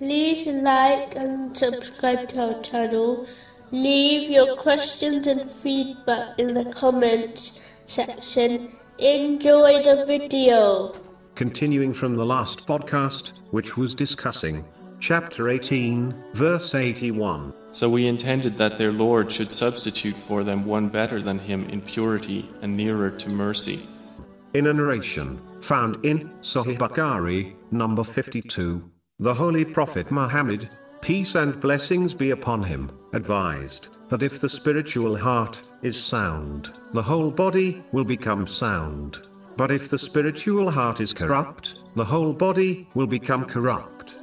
like and subscribe to our channel. Leave your questions and feedback in the comments section. Enjoy the video. Continuing from the last podcast, which was discussing chapter 18, verse 81. So we intended that their Lord should substitute for them one better than him in purity and nearer to mercy. In a narration found in Sahih Bukhari, number 52, the Holy Prophet Muhammad, peace and blessings be upon him, advised that if the spiritual heart is sound, the whole body will become sound. But if the spiritual heart is corrupt, the whole body will become corrupt.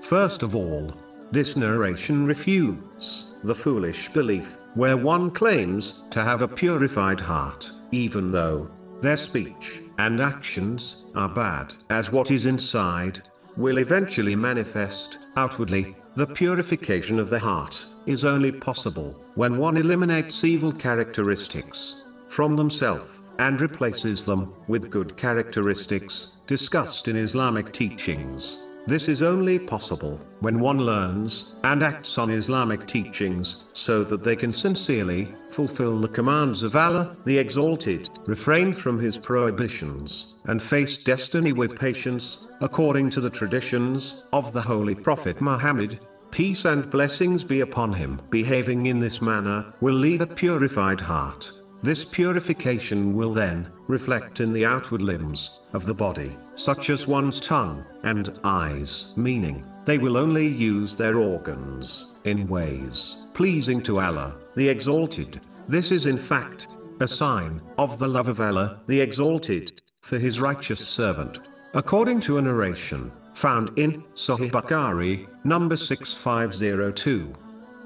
First of all, this narration refutes the foolish belief where one claims to have a purified heart, even though their speech and actions are bad, as what is inside will eventually manifest outwardly. The purification of the heart is only possible when one eliminates evil characteristics from themselves and replaces them with good characteristics discussed in Islamic teachings. This is only possible when one learns and acts on Islamic teachings so that they can sincerely fulfill the commands of Allah, the Exalted, refrain from His prohibitions, and face destiny with patience, according to the traditions of the Holy Prophet Muhammad. Peace and blessings be upon him. Behaving in this manner will lead a purified heart. This purification will then reflect in the outward limbs of the body, such as one's tongue and eyes, meaning they will only use their organs in ways pleasing to Allah, the Exalted. This is in fact a sign of the love of Allah, the Exalted, for his righteous servant. According to a narration found in Sahih Bukhari, number 6502.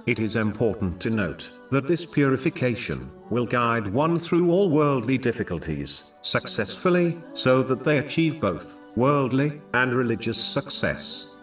It is important to note that this purification will guide one through all worldly difficulties successfully, so that they achieve both worldly and religious success.